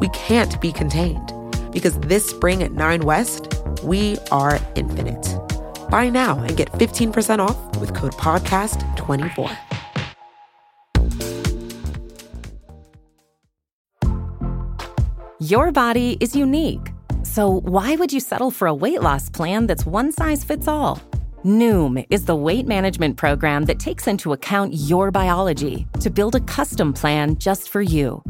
We can't be contained because this spring at Nine West, we are infinite. Buy now and get 15% off with code PODCAST24. Your body is unique. So, why would you settle for a weight loss plan that's one size fits all? Noom is the weight management program that takes into account your biology to build a custom plan just for you.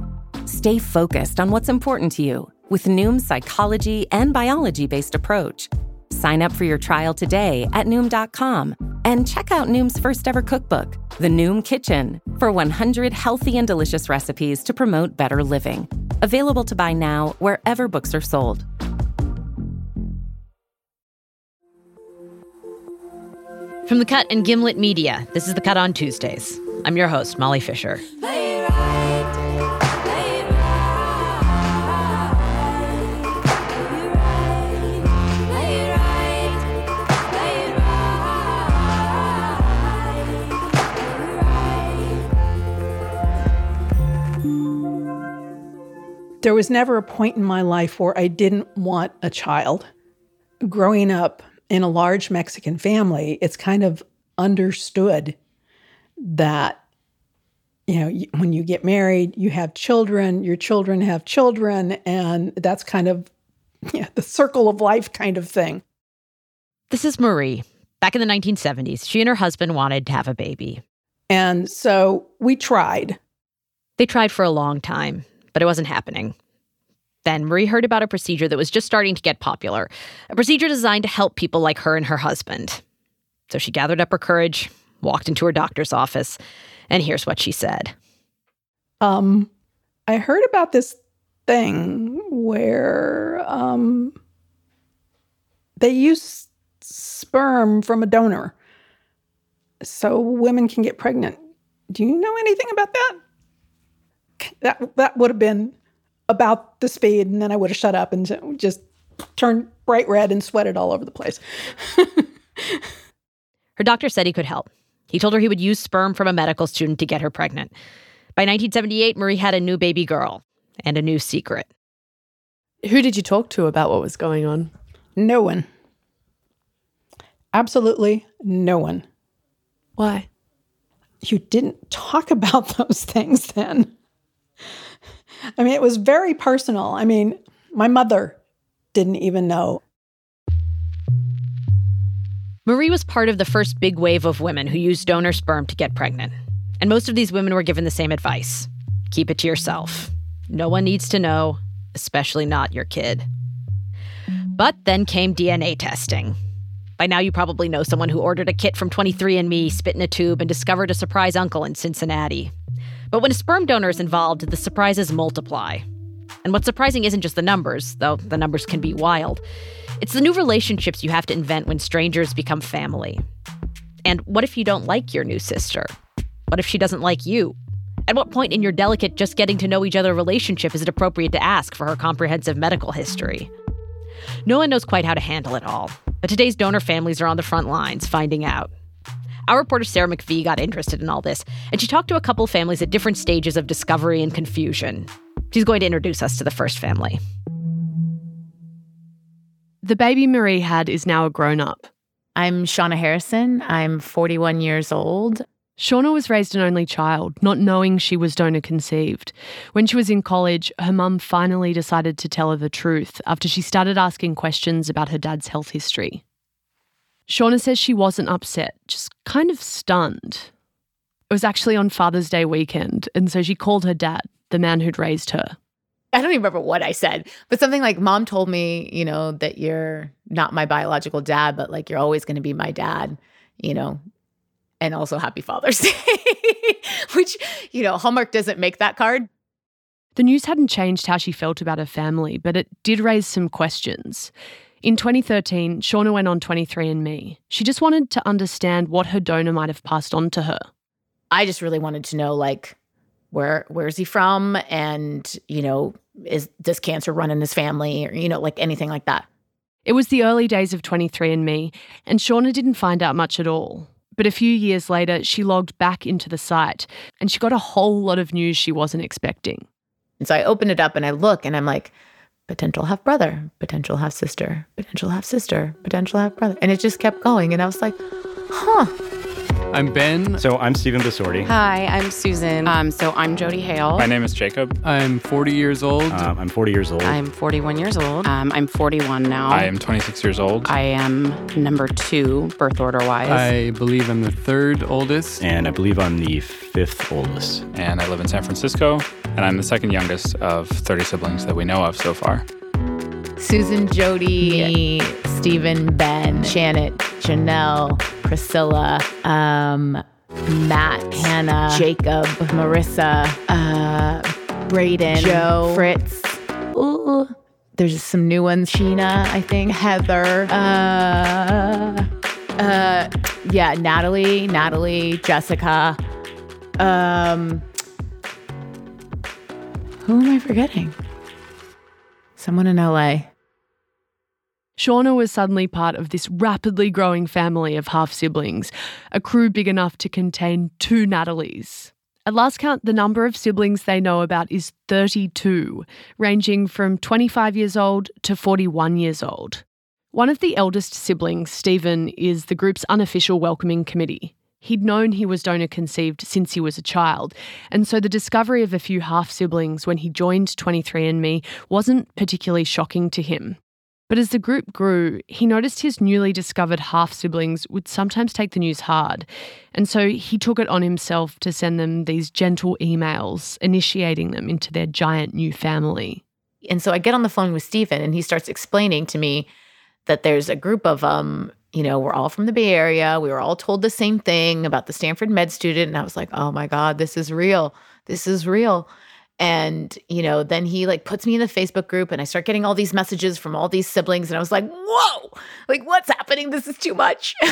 Stay focused on what's important to you with Noom's psychology and biology based approach. Sign up for your trial today at Noom.com and check out Noom's first ever cookbook, The Noom Kitchen, for 100 healthy and delicious recipes to promote better living. Available to buy now wherever books are sold. From the Cut and Gimlet Media, this is The Cut on Tuesdays. I'm your host, Molly Fischer. There was never a point in my life where I didn't want a child. Growing up in a large Mexican family, it's kind of understood that you know when you get married, you have children, your children have children, and that's kind of yeah, the circle of life kind of thing. This is Marie. Back in the 1970s, she and her husband wanted to have a baby. And so we tried. They tried for a long time but it wasn't happening. Then Marie heard about a procedure that was just starting to get popular, a procedure designed to help people like her and her husband. So she gathered up her courage, walked into her doctor's office, and here's what she said. Um, I heard about this thing where um, they use sperm from a donor so women can get pregnant. Do you know anything about that? That that would have been about the speed, and then I would have shut up and just turned bright red and sweated all over the place. her doctor said he could help. He told her he would use sperm from a medical student to get her pregnant. By 1978, Marie had a new baby girl and a new secret. Who did you talk to about what was going on? No one. Absolutely no one. Why? You didn't talk about those things then. I mean, it was very personal. I mean, my mother didn't even know. Marie was part of the first big wave of women who used donor sperm to get pregnant. And most of these women were given the same advice keep it to yourself. No one needs to know, especially not your kid. But then came DNA testing. By now, you probably know someone who ordered a kit from 23andMe, spit in a tube, and discovered a surprise uncle in Cincinnati. But when a sperm donor is involved, the surprises multiply. And what's surprising isn't just the numbers, though the numbers can be wild. It's the new relationships you have to invent when strangers become family. And what if you don't like your new sister? What if she doesn't like you? At what point in your delicate just getting to know each other relationship is it appropriate to ask for her comprehensive medical history? No one knows quite how to handle it all, but today's donor families are on the front lines finding out. Our reporter Sarah McPhee got interested in all this, and she talked to a couple families at different stages of discovery and confusion. She's going to introduce us to the first family. The baby Marie had is now a grown up. I'm Shauna Harrison. I'm 41 years old. Shauna was raised an only child, not knowing she was donor conceived. When she was in college, her mum finally decided to tell her the truth after she started asking questions about her dad's health history. Shauna says she wasn't upset, just kind of stunned. It was actually on Father's Day weekend, and so she called her dad, the man who'd raised her. I don't even remember what I said, but something like, Mom told me, you know, that you're not my biological dad, but like you're always going to be my dad, you know, and also Happy Father's Day, which, you know, Hallmark doesn't make that card. The news hadn't changed how she felt about her family, but it did raise some questions. In 2013, Shauna went on 23andMe. She just wanted to understand what her donor might have passed on to her. I just really wanted to know, like, where where's he from, and you know, is does cancer run in his family, or you know, like anything like that. It was the early days of 23andMe, and Shauna didn't find out much at all. But a few years later, she logged back into the site, and she got a whole lot of news she wasn't expecting. And so I open it up and I look, and I'm like, potential half brother, potential half sister, potential half sister, potential half brother. And it just kept going. And I was like, huh. I'm Ben. So I'm Stephen Basordi. Hi, I'm Susan. Um, so I'm Jody Hale. My name is Jacob. I'm 40 years old. Um, I'm 40 years old. I'm 41 years old. Um, I'm 41 now. I am 26 years old. I am number two, birth order wise. I believe I'm the third oldest. and I believe I'm the fifth oldest. and I live in San Francisco, and I'm the second youngest of 30 siblings that we know of so far. Susan, Jody, me, Stephen, Ben, Janet, Janelle, Priscilla, um, Matt, Hannah, Jacob, Marissa, uh, Braden, Joe, Fritz. Ooh. There's some new ones. Sheena, I think. Heather. Uh, uh, yeah, Natalie, Natalie, Jessica. Um, who am I forgetting? Someone in LA. Shauna was suddenly part of this rapidly growing family of half siblings, a crew big enough to contain two Natalies. At last count, the number of siblings they know about is 32, ranging from 25 years old to 41 years old. One of the eldest siblings, Stephen, is the group's unofficial welcoming committee. He'd known he was donor conceived since he was a child, and so the discovery of a few half siblings when he joined 23andMe wasn't particularly shocking to him. But as the group grew, he noticed his newly discovered half siblings would sometimes take the news hard. And so he took it on himself to send them these gentle emails, initiating them into their giant new family. And so I get on the phone with Stephen and he starts explaining to me that there's a group of um, you know, we're all from the Bay Area. We were all told the same thing about the Stanford med student. And I was like, oh my God, this is real. This is real. And, you know, then he like puts me in the Facebook group and I start getting all these messages from all these siblings. And I was like, whoa, like what's happening? This is too much.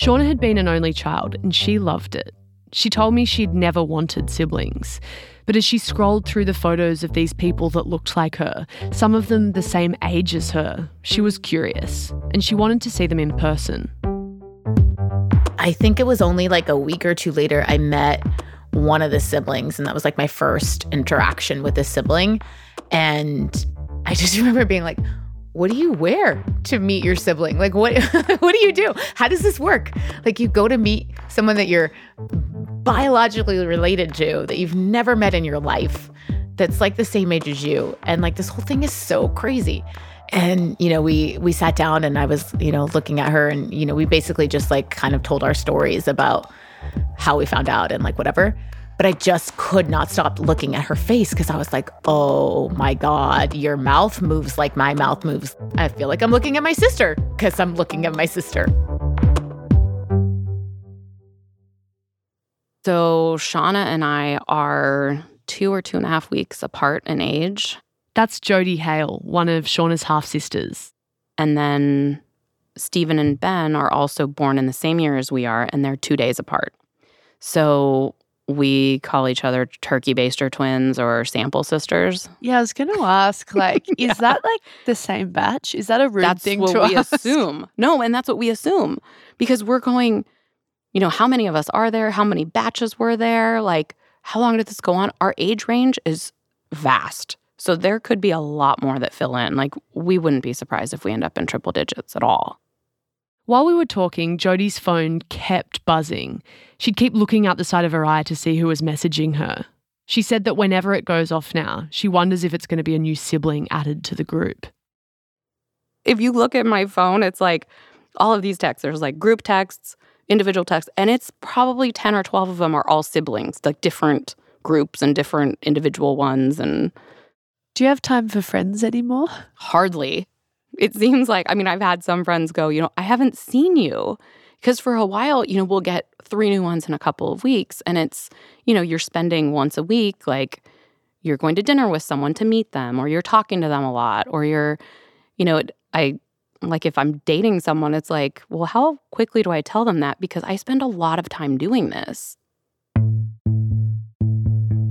Shauna had been an only child and she loved it. She told me she'd never wanted siblings. But as she scrolled through the photos of these people that looked like her, some of them the same age as her, she was curious and she wanted to see them in person. I think it was only like a week or two later I met one of the siblings and that was like my first interaction with a sibling and I just remember being like what do you wear to meet your sibling? Like what what do you do? How does this work? Like you go to meet someone that you're biologically related to that you've never met in your life that's like the same age as you and like this whole thing is so crazy and you know we we sat down and i was you know looking at her and you know we basically just like kind of told our stories about how we found out and like whatever. But i just could not stop looking at her face because i was like oh my god your mouth moves like my mouth moves. I feel like i'm looking at my sister because i'm looking at my sister. So Shauna and I are two or two and a half weeks apart in age. That's Jody Hale, one of Shauna's half sisters. And then Stephen and Ben are also born in the same year as we are, and they're two days apart. So we call each other turkey baster twins or sample sisters. Yeah, I was going to ask, like, Yeah. is that like the same batch? Is that a rude that's thing what to we ask? assume. No, and that's what we assume because we're going, you know, how many of us are there? How many batches were there? Like, how long did this go on? Our age range is vast. So there could be a lot more that fill in. Like, we wouldn't be surprised if we end up in triple digits at all. While we were talking, Jody's phone kept buzzing. She'd keep looking out the side of her eye to see who was messaging her. She said that whenever it goes off now, she wonders if it's going to be a new sibling added to the group. If you look at my phone, it's like all of these texts. There's like group texts, individual texts, and it's probably 10 or 12 of them are all siblings, like different groups and different individual ones. And Do you have time for friends anymore? hardly. It seems like, I mean, I've had some friends go, you know, I haven't seen you Because for a while, you know, we'll get three new ones in a couple of weeks. And it's, you know, you're spending once a week, like you're going to dinner with someone to meet them, or you're talking to them a lot, or you're, you know, I like if I'm dating someone, it's like, well, how quickly do I tell them that? Because I spend a lot of time doing this.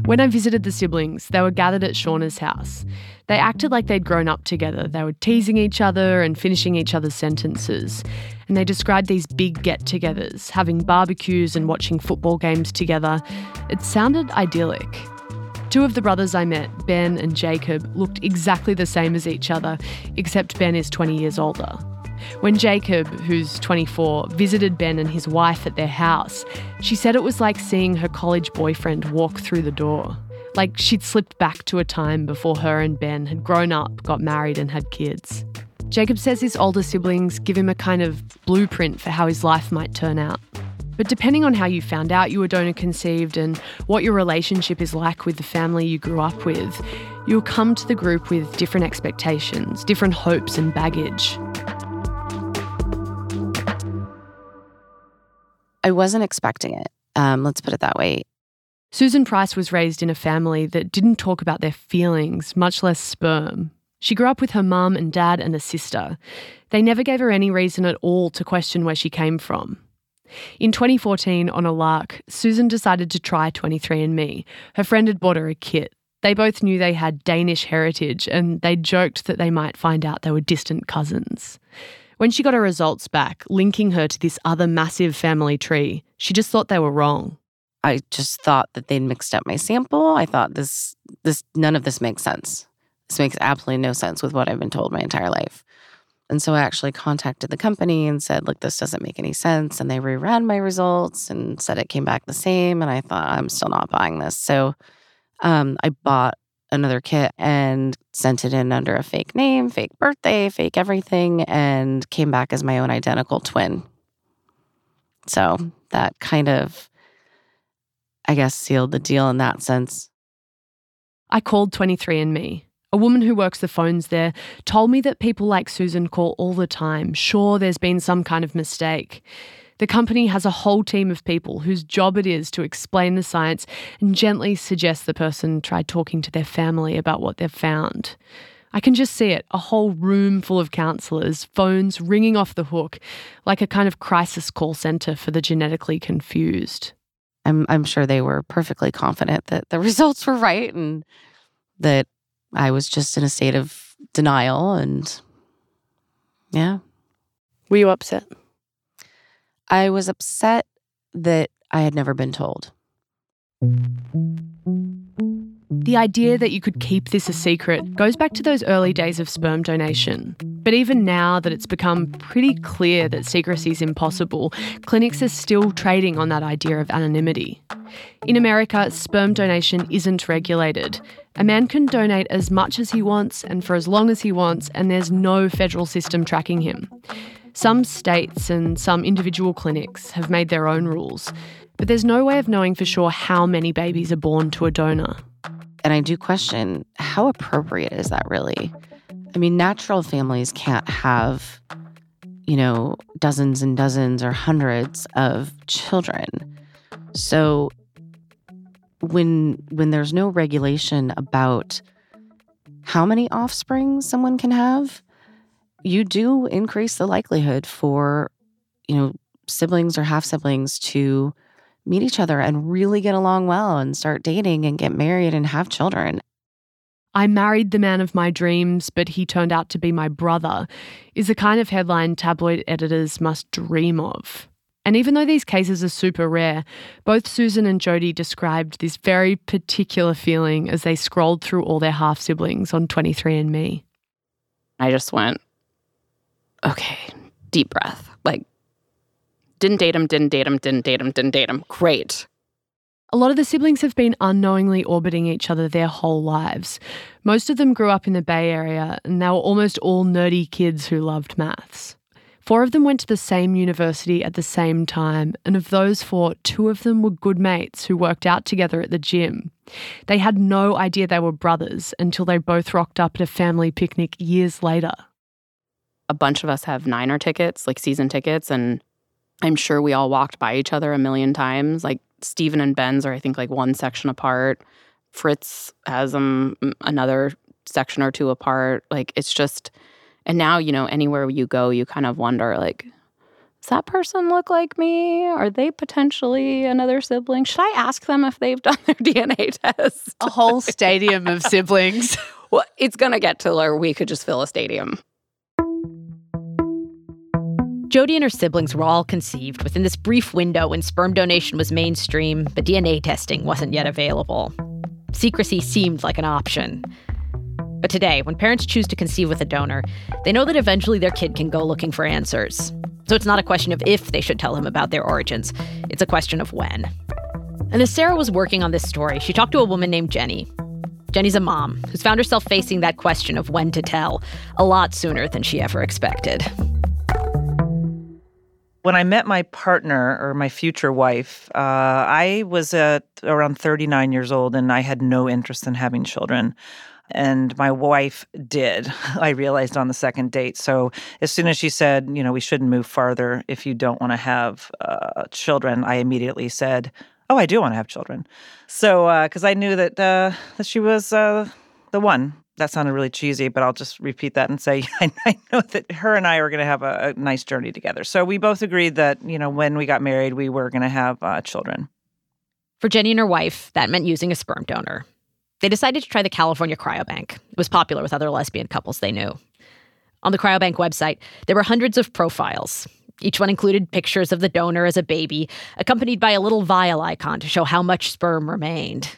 When I visited the siblings, they were gathered at Shauna's house. They acted like they'd grown up together. They were teasing each other and finishing each other's sentences. And they described these big get togethers, having barbecues and watching football games together. It sounded idyllic. Two of the brothers I met, Ben and Jacob, looked exactly the same as each other, except Ben is 20 years older. When Jacob, who's 24, visited Ben and his wife at their house, she said it was like seeing her college boyfriend walk through the door. Like she'd slipped back to a time before her and Ben had grown up, got married, and had kids. Jacob says his older siblings give him a kind of blueprint for how his life might turn out. But depending on how you found out you were donor conceived and what your relationship is like with the family you grew up with, you'll come to the group with different expectations, different hopes, and baggage. I wasn't expecting it. Um, let's put it that way. Susan Price was raised in a family that didn't talk about their feelings, much less sperm. She grew up with her mum and dad and a sister. They never gave her any reason at all to question where she came from. In 2014, on a lark, Susan decided to try 23andMe. Her friend had bought her a kit. They both knew they had Danish heritage and they joked that they might find out they were distant cousins. When she got her results back, linking her to this other massive family tree, she just thought they were wrong. I just thought that they'd mixed up my sample. I thought this this none of this makes sense. This makes absolutely no sense with what I've been told my entire life. And so I actually contacted the company and said, look, this doesn't make any sense. And they reran my results and said it came back the same. And I thought, I'm still not buying this. So um, I bought another kit and sent it in under a fake name, fake birthday, fake everything, and came back as my own identical twin. So that kind of, I guess, sealed the deal in that sense. I called 23andMe. A woman who works the phones there told me that people like Susan call all the time, sure there's been some kind of mistake. The company has a whole team of people whose job it is to explain the science and gently suggest the person try talking to their family about what they've found. I can just see it a whole room full of counsellors, phones ringing off the hook, like a kind of crisis call centre for the genetically confused. I'm, I'm sure they were perfectly confident that the results were right and that I was just in a state of denial. And yeah. Were you upset? I was upset that I had never been told. The idea that you could keep this a secret goes back to those early days of sperm donation. But even now that it's become pretty clear that secrecy is impossible, clinics are still trading on that idea of anonymity. In America, sperm donation isn't regulated. A man can donate as much as he wants and for as long as he wants, and there's no federal system tracking him. Some states and some individual clinics have made their own rules, but there's no way of knowing for sure how many babies are born to a donor. And I do question how appropriate is that really? I mean, natural families can't have, you know, dozens and dozens or hundreds of children. So when when there's no regulation about how many offspring someone can have, you do increase the likelihood for, you know, siblings or half siblings to meet each other and really get along well and start dating and get married and have children. I married the man of my dreams, but he turned out to be my brother, is the kind of headline tabloid editors must dream of. And even though these cases are super rare, both Susan and Jody described this very particular feeling as they scrolled through all their half siblings on 23andMe. I just went, okay, deep breath. Like, didn't date him, didn't date him, didn't date him, didn't date him. Great. A lot of the siblings have been unknowingly orbiting each other their whole lives. Most of them grew up in the Bay Area, and they were almost all nerdy kids who loved maths. Four of them went to the same university at the same time, and of those four, two of them were good mates who worked out together at the gym. They had no idea they were brothers until they both rocked up at a family picnic years later. A bunch of us have Niner tickets, like season tickets, and I'm sure we all walked by each other a million times. Like Stephen and Ben's are, I think, like one section apart. Fritz has them um, another section or two apart. Like it's just, and now, you know, anywhere you go, you kind of wonder, like, does that person look like me? Are they potentially another sibling? Should I ask them if they've done their DNA test? A whole stadium of siblings. well, it's going to get to where we could just fill a stadium. Jody and her siblings were all conceived within this brief window when sperm donation was mainstream, but DNA testing wasn't yet available. Secrecy seemed like an option. But today, when parents choose to conceive with a donor, they know that eventually their kid can go looking for answers. So it's not a question of if they should tell him about their origins, it's a question of when. And as Sarah was working on this story, she talked to a woman named Jenny. Jenny's a mom who's found herself facing that question of when to tell a lot sooner than she ever expected. When I met my partner or my future wife, uh, I was uh, around 39 years old and I had no interest in having children. And my wife did, I realized on the second date. So as soon as she said, you know, we shouldn't move farther if you don't want to have uh, children, I immediately said, oh, I do want to have children. So, because uh, I knew that, uh, that she was uh, the one that sounded really cheesy, but I'll just repeat that and say I, know that her and I are going to have a, a, nice journey together. So we both agreed that you know when we got married, we were going to have uh, children. For Jenny and her wife, that meant using a sperm donor. They decided to try the California Cryobank. It was popular with other lesbian couples they knew. On the Cryobank website, there were hundreds of profiles. Each one included pictures of the donor as a baby, accompanied by a little vial icon to show how much sperm remained.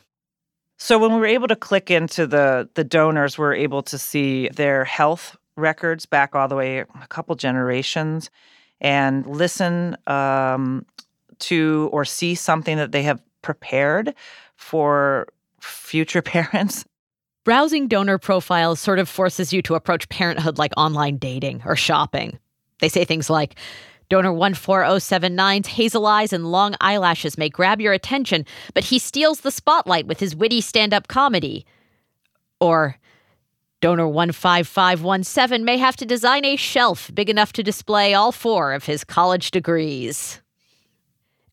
So when we were able to click into the the donors, we are able to see their health records back all the way a couple generations, and listen um, to or see something that they have prepared for future parents. Browsing donor profiles sort of forces you to approach parenthood like online dating or shopping. They say things like, Donor 14079's hazel eyes and long eyelashes may grab your attention, but he steals the spotlight with his witty stand up comedy. Or, Donor 15517 may have to design a shelf big enough to display all four of his college degrees.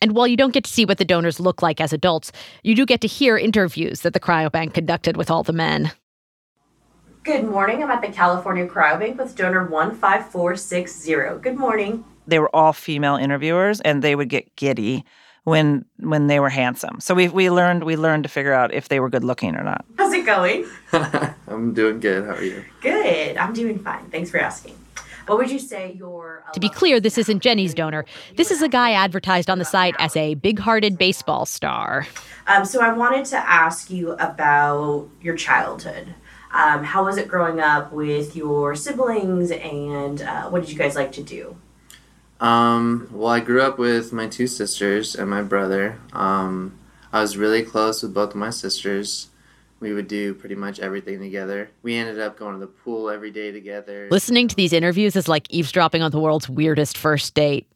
And while you don't get to see what the donors look like as adults, you do get to hear interviews that the cryobank conducted with all the men. Good morning. I'm at the California Cryobank with donor 15460. Good morning they were all female interviewers and they would get giddy when when they were handsome. So we we learned we learned to figure out if they were good looking or not. How's it going? I'm doing good. How are you? Good. I'm doing fine. Thanks for asking. What would you say your To be clear, this isn't Jenny's donor. This is a guy advertised on the site as a big-hearted baseball star. Um, so I wanted to ask you about your childhood. Um, how was it growing up with your siblings, and uh, what did you guys like to do? Um, well, I grew up with my two sisters and my brother. Um, I was really close with both of my sisters. We would do pretty much everything together. We ended up going to the pool every day together. Listening to these interviews is like eavesdropping on the world's weirdest first date.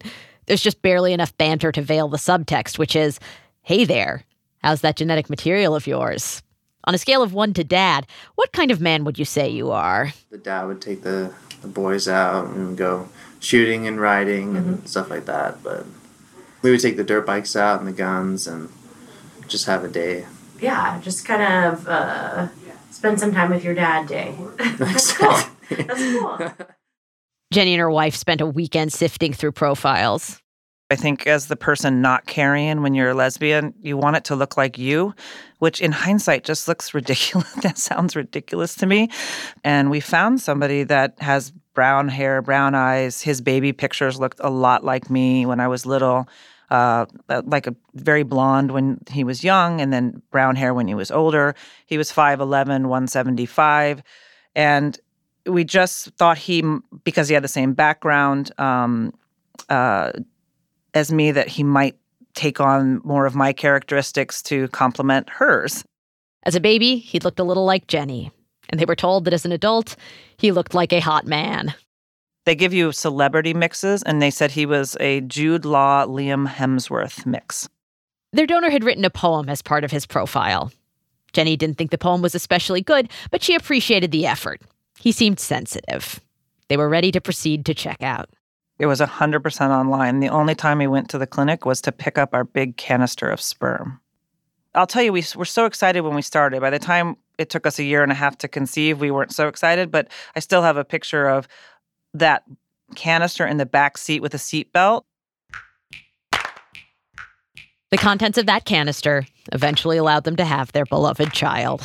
There's just barely enough banter to veil the subtext, which is, hey there, how's that genetic material of yours? On a scale of one to dad, what kind of man would you say you are? The dad would take the, the boys out and go shooting and riding and mm-hmm. stuff like that. But we would take the dirt bikes out and the guns and just have a day. Yeah, just kind of uh, spend some time with your dad day. That's cool. That's cool. Jenny and her wife spent a weekend sifting through profiles. I think as the person not carrying when you're a lesbian, you want it to look like you, which in hindsight just looks ridiculous. that sounds ridiculous to me. And we found somebody that has brown hair, brown eyes. His baby pictures looked a lot like me when I was little. Uh, uh like a very blonde when he was young, and then brown hair when he was older. He was 5'11, 175. And we just thought he, because he had the same background um, uh, as me, that he might take on more of my characteristics to complement hers. As a baby, he looked a little like Jenny and they were told that as an adult, he looked like a hot man. They give you celebrity mixes, and they said he was a Jude Law Liam Hemsworth mix. Their donor had written a poem as part of his profile. Jenny didn't think the poem was especially good, but she appreciated the effort. He seemed sensitive. They were ready to proceed to check out. It was 100% online. The only time we went to the clinic was to pick up our big canister of sperm. I'll tell you, we were so excited when we started. By the time it took us a year and a half to conceive, we weren't so excited, but I still have a picture of that canister in the back seat with a seatbelt. The contents of that canister eventually allowed them to have their beloved child.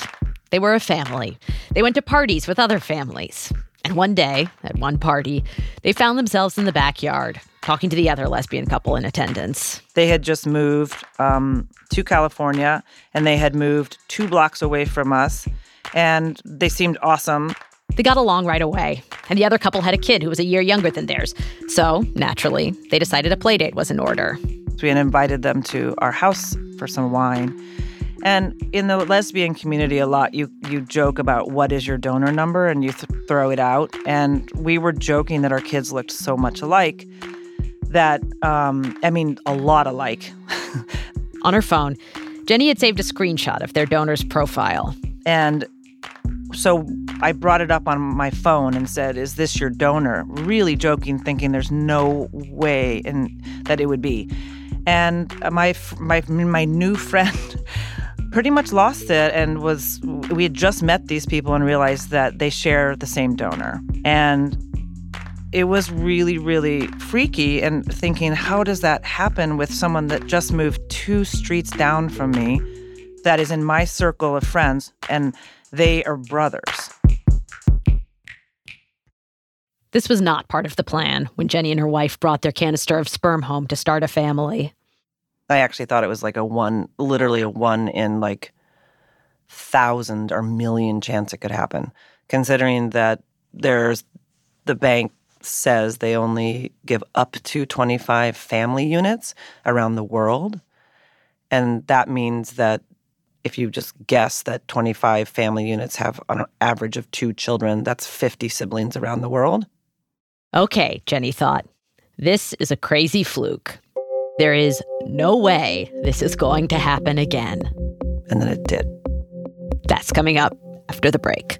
They were a family. They went to parties with other families. And one day, at one party, they found themselves in the backyard talking to the other lesbian couple in attendance. They had just moved um, to California and they had moved two blocks away from us, and they seemed awesome. They got along right away, and the other couple had a kid who was a year younger than theirs. So, naturally, they decided a playdate was in order. So we had invited them to our house for some wine. And in the lesbian community, a lot you you joke about what is your donor number, and you th- throw it out. And we were joking that our kids looked so much alike that um, I mean, a lot alike. On her phone, Jenny had saved a screenshot of their donor's profile, and so I brought it up on my phone and said, "Is this your donor?" Really joking, thinking there's no way and that it would be. And my my my new friend pretty much lost it and was we had just met these people and realized that they share the same donor and it was really really freaky and thinking how does that happen with someone that just moved two streets down from me that is in my circle of friends and they are brothers this was not part of the plan when Jenny and her wife brought their canister of sperm home to start a family. I actually thought it was like a one, literally a one in like thousand or million chance it could happen, considering that there's the bank says they only give up to 25 family units around the world. And that means that if you just guess that 25 family units have on an average of two children, that's 50 siblings around the world. Okay, Jenny thought. This is a crazy fluke. There is no way this is going to happen again. And then it did. That's coming up after the break.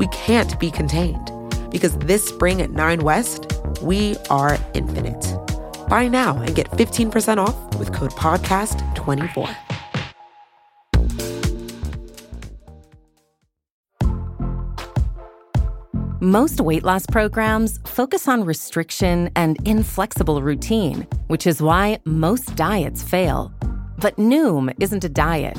We can't be contained because this spring at Nine West, we are infinite. Buy now and get 15% off with code PODCAST24. Most weight loss programs focus on restriction and inflexible routine, which is why most diets fail. But Noom isn't a diet.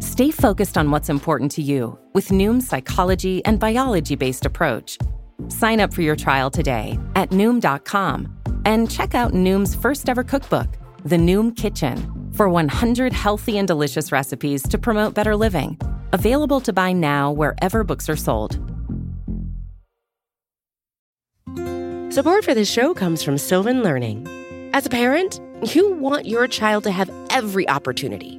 Stay focused on what's important to you with Noom's psychology and biology based approach. Sign up for your trial today at Noom.com and check out Noom's first ever cookbook, The Noom Kitchen, for 100 healthy and delicious recipes to promote better living. Available to buy now wherever books are sold. Support for this show comes from Sylvan Learning. As a parent, you want your child to have every opportunity,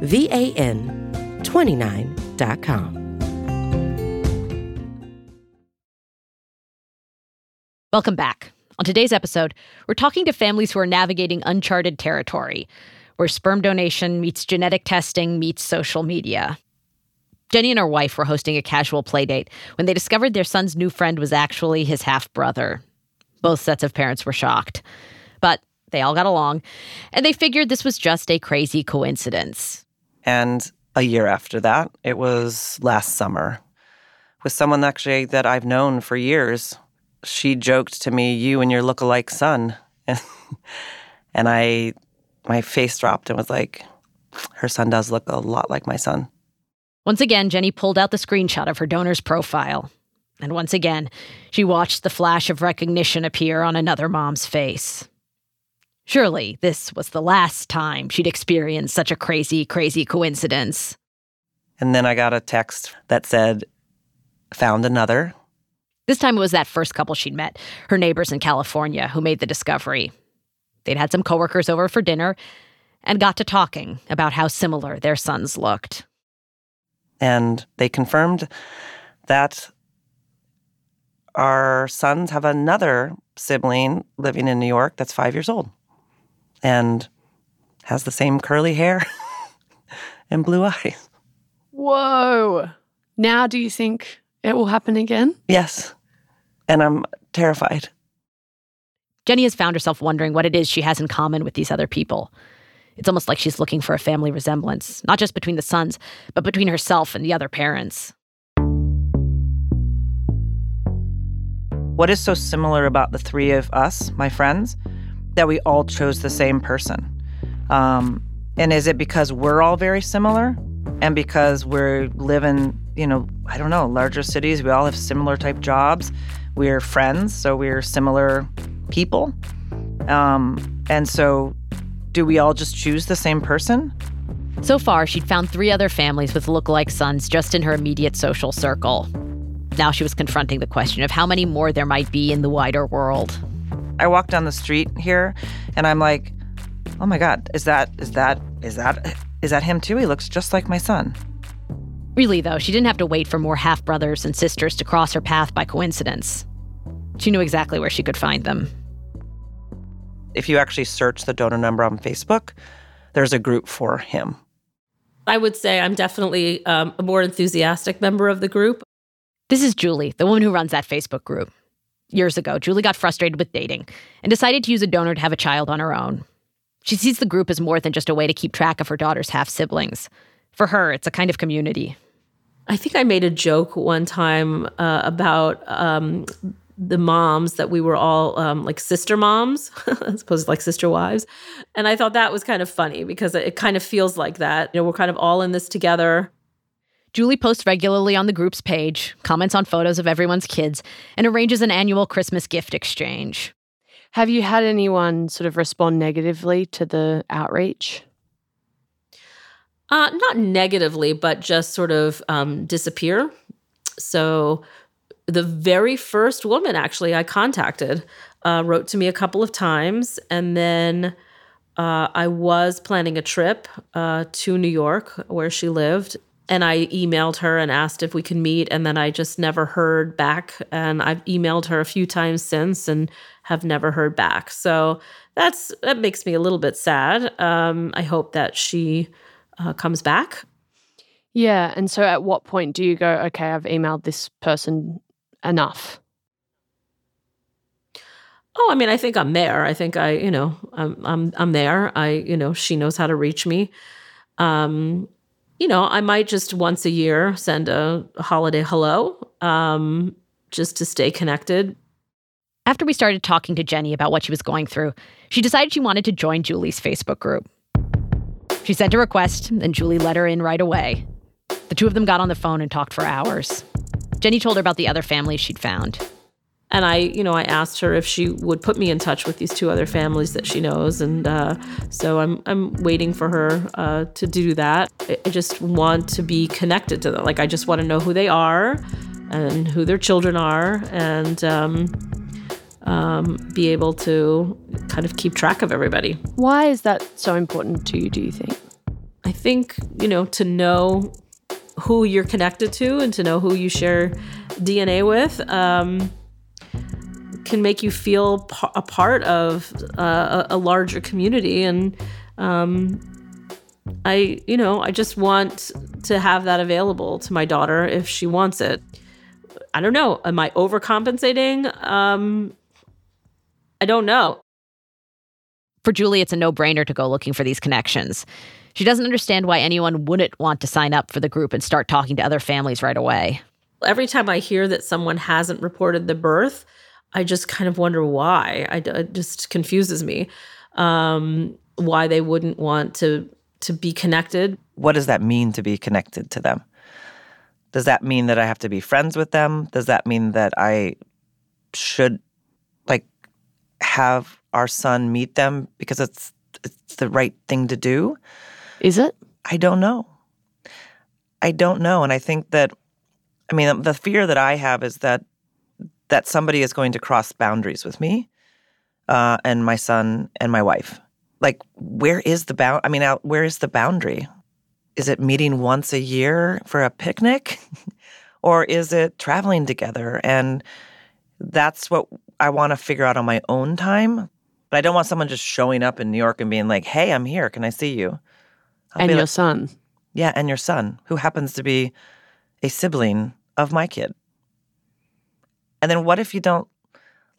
V A N 29.com. Welcome back. On today's episode, we're talking to families who are navigating uncharted territory, where sperm donation meets genetic testing meets social media. Jenny and her wife were hosting a casual playdate when they discovered their son's new friend was actually his half brother. Both sets of parents were shocked. But they all got along, and they figured this was just a crazy coincidence. And a year after that, it was last summer, with someone actually that I've known for years. She joked to me, "You and your look-alike son," and, I, my face dropped and was like, "Her son does look a lot like my son." Once again, Jenny pulled out the screenshot of her donor's profile. And once again, she watched the flash of recognition appear on another mom's face. Surely this was the last time she'd experienced such a crazy, crazy coincidence. And then I got a text that said, "Found another." This time it was that first couple she'd met, her neighbors in California, who made the discovery. They'd had some coworkers over for dinner and got to talking about how similar their sons looked. And they confirmed that our sons have another sibling living in New York that's five years old and has the same curly hair and blue eyes. Whoa. Now do you think it will happen again? Yes. And I'm terrified. Jenny has found herself wondering what it is she has in common with these other people. It's almost like she's looking for a family resemblance, not just between the sons, but between herself and the other parents. What is so similar about the three of us, my friends, that we all chose the same person? Um, and is it because we're all very similar and because we're living, you know, I don't know, larger cities? We all have similar type jobs. We're friends, so we're similar people. Um, and so, do we all just choose the same person? So far, she'd found three other families with look-alike sons just in her immediate social circle. Now she was confronting the question of how many more there might be in the wider world. I walk down the street here and I'm like, "Oh my god, is that is that is that is that him too? He looks just like my son." Really, though, she didn't have to wait for more half brothers and sisters to cross her path by coincidence. She knew exactly where she could find them. If you actually search the donor number on Facebook, there's a group for him. I would say I'm definitely um, a more enthusiastic member of the group. This is Julie, the woman who runs that Facebook group. Years ago, Julie got frustrated with dating and decided to use a donor to have a child on her own. She sees the group as more than just a way to keep track of her daughter's half siblings. For her, it's a kind of community. I think I made a joke one time uh, about um, the moms that we were all um, like sister moms, as opposed to like sister wives. And I thought that was kind of funny because it kind of feels like that. You know, we're kind of all in this together. Julie posts regularly on the group's page, comments on photos of everyone's kids, and arranges an annual Christmas gift exchange. Have you had anyone sort of respond negatively to the outreach? Uh, not negatively, but just sort of um, disappear. So, the very first woman actually I contacted uh, wrote to me a couple of times, and then uh, I was planning a trip uh, to New York where she lived. And I emailed her and asked if we could meet, and then I just never heard back. And I've emailed her a few times since and have never heard back. So that's that makes me a little bit sad. Um, I hope that she uh, comes back. Yeah. And so at what point do you go, okay, I've emailed this person enough? Oh, I mean, I think I'm there. I think I, you know, I'm I'm I'm there. I, you know, she knows how to reach me. Um, you know, I might just once a year send a, holiday hello, um, just to stay connected. After we started talking to Jenny about what she was going through, she decided she wanted to join Julie's Facebook group. She sent a request, and Julie let her in right away. The two of them got on the phone and talked for hours. Jenny told her about the other families she'd found. And I, you know, I asked her if she would put me in touch with these two other families that she knows, and uh, so I'm I'm waiting for her uh, to do that. I just want to be connected to them. Like I just want to know who they are, and who their children are, and um, um, be able to kind of keep track of everybody. Why is that so important to you? Do you think? I think you know to know who you're connected to and to know who you share DNA with. Um, can make you feel a part of uh, a, a, larger community. And um, i you know i just want to have that available to my daughter if she wants it. I don't know. Am i overcompensating? Um, i don't know. For julie it's a no-brainer to go looking for these connections. She doesn't understand why anyone wouldn't want to sign up for the group and start talking to other families right away. Every time i hear that someone hasn't reported the birth I just kind of wonder why. I, it just confuses me um, why they wouldn't want to to be connected. What does that mean to be connected to them? Does that mean that I have to be friends with them? Does that mean that I should like have our son meet them because it's it's the right thing to do? Is it? I don't know. I don't know and I think that I mean the fear that I have is that that somebody is going to cross boundaries with me uh, and my son and my wife. Like, where is the bound? I mean, out, where is the boundary? Is it meeting once a year for a picnic, or is it traveling together? And that's what I want to figure out on my own time. But I don't want someone just showing up in New York and being like, "Hey, I'm here. Can I see you?" I'll and your like, son. Yeah, and your son, who happens to be a sibling of my kid. And then what if you don't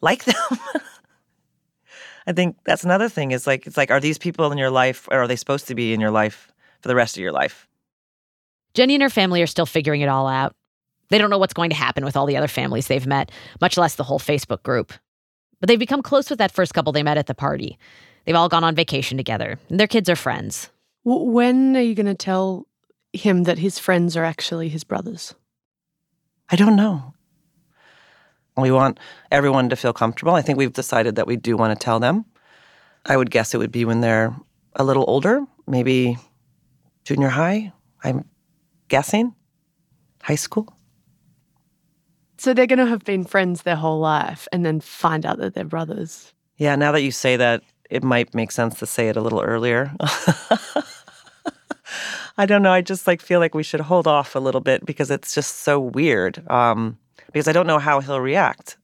like them? I think that's another thing is like it's like are these people in your life or are they supposed to be in your life for the rest of your life? Jenny and her family are still figuring it all out. They don't know what's going to happen with all the other families they've met, much less the whole Facebook group. But they've become close with that first couple they met at the party. They've all gone on vacation together, and their kids are friends. When are you going to tell him that his friends are actually his brothers? I don't know. We want everyone to feel comfortable. I think we've decided that we do want to tell them. I would guess it would be when they're a little older, maybe junior high, I'm guessing, high school. So they're going to have been friends their whole life and then find out that they're brothers. Yeah, now that you say that, it might make sense to say it a little earlier. I don't know. I just like feel like we should hold off a little bit because it's just so weird. Um, because I don't know how he'll react.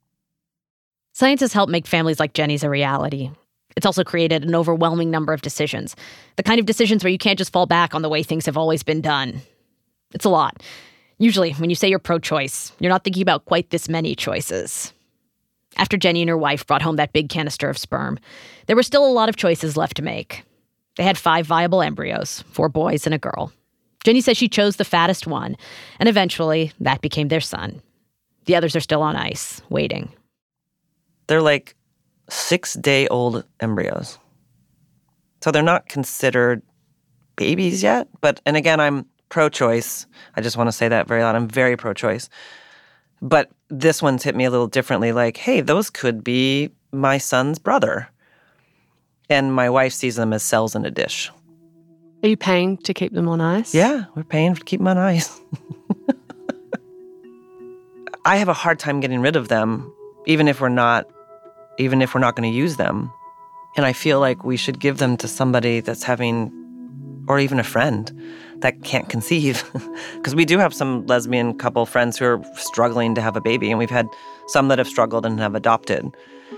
Science has helped make families like Jenny's a reality. It's also created an overwhelming number of decisions, the kind of decisions where you can't just fall back on the way things have always been done. It's a lot. Usually, when you say you're pro choice, you're not thinking about quite this many choices. After Jenny and her wife brought home that big canister of sperm, there were still a lot of choices left to make. They had five viable embryos four boys and a girl. Jenny says she chose the fattest one, and eventually that became their son. The others are still on ice, waiting. They're like six day old embryos. So they're not considered babies yet. But, and again, I'm pro choice. I just want to say that very loud. I'm very pro choice. But this one's hit me a little differently like, hey, those could be my son's brother. And my wife sees them as cells in a dish. Are you paying to keep them on ice? Yeah, we're paying to keep them on ice. I have a hard time getting rid of them, even if we're not, even if we're not going to use them. And I feel like we should give them to somebody that's having, or even a friend that can't conceive. Because we do have some lesbian couple friends who are struggling to have a baby, and we've had some that have struggled and have adopted.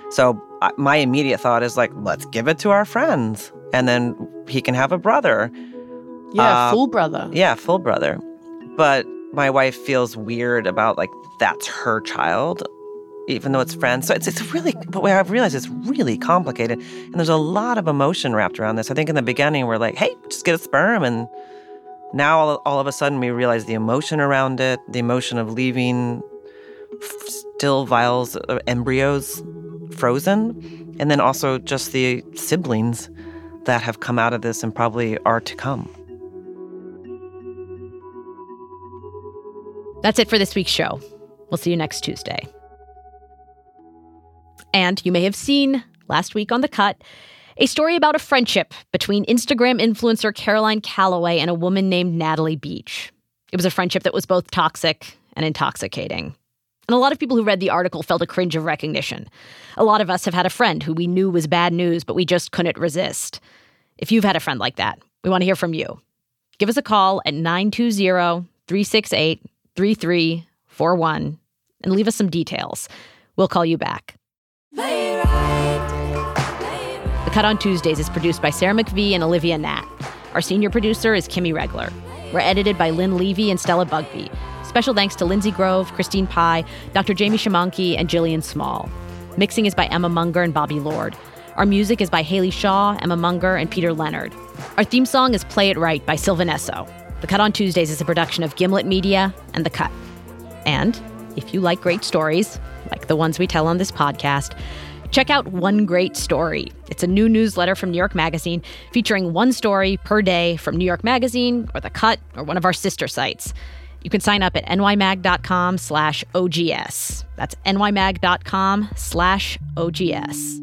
So my immediate thought is like, let's give it to our friends, and then he can have a brother. Yeah, uh, full brother. Yeah, full brother. But my wife feels weird about like that's her child even though it's friends. So it's, it's really but what i've realized it's really complicated and there's a lot of emotion wrapped around this. I think in the beginning we're like hey just get a sperm and now all, all of a sudden we realize the emotion around it the emotion of leaving still vials of embryos frozen and then also just the siblings that have come out of this and probably are to come That's it for this week's show. We'll see you next Tuesday. And you may have seen last week on The Cut a story about a friendship between Instagram influencer Caroline Calloway and a woman named Natalie Beach. It was a friendship that was both toxic and intoxicating. And a lot of people who read the article felt a cringe of recognition. A lot of us have had a friend who we knew was bad news, but we just couldn't resist. If you've had a friend like that, we want to hear from you. Give us a call at 920 368 3341 and leave us some details. We'll call you back. The Cut on Tuesdays is produced by Sarah McVeigh and Olivia Natt. Our senior producer is Kimmy Regler. We're edited by Lynn Levy and Stella Bugbee. Special thanks to Lindsay Grove, Christine Pye, Dr. Jamie Shamanki, and Jillian Small. Mixing is by Emma Munger and Bobby Lord. Our music is by Haley Shaw, Emma Munger, and Peter Leonard. Our theme song is Play It Right by Sylvan Esso. The Cut on Tuesdays is a production of Gimlet Media and The Cut. And if you like great stories, like the ones we tell on this podcast, check out One Great Story. It's a new newsletter from New York Magazine featuring one story per day from New York Magazine or The Cut or one of our sister sites. You can sign up at nymag.com slash OGS. That's nymag.com slash OGS.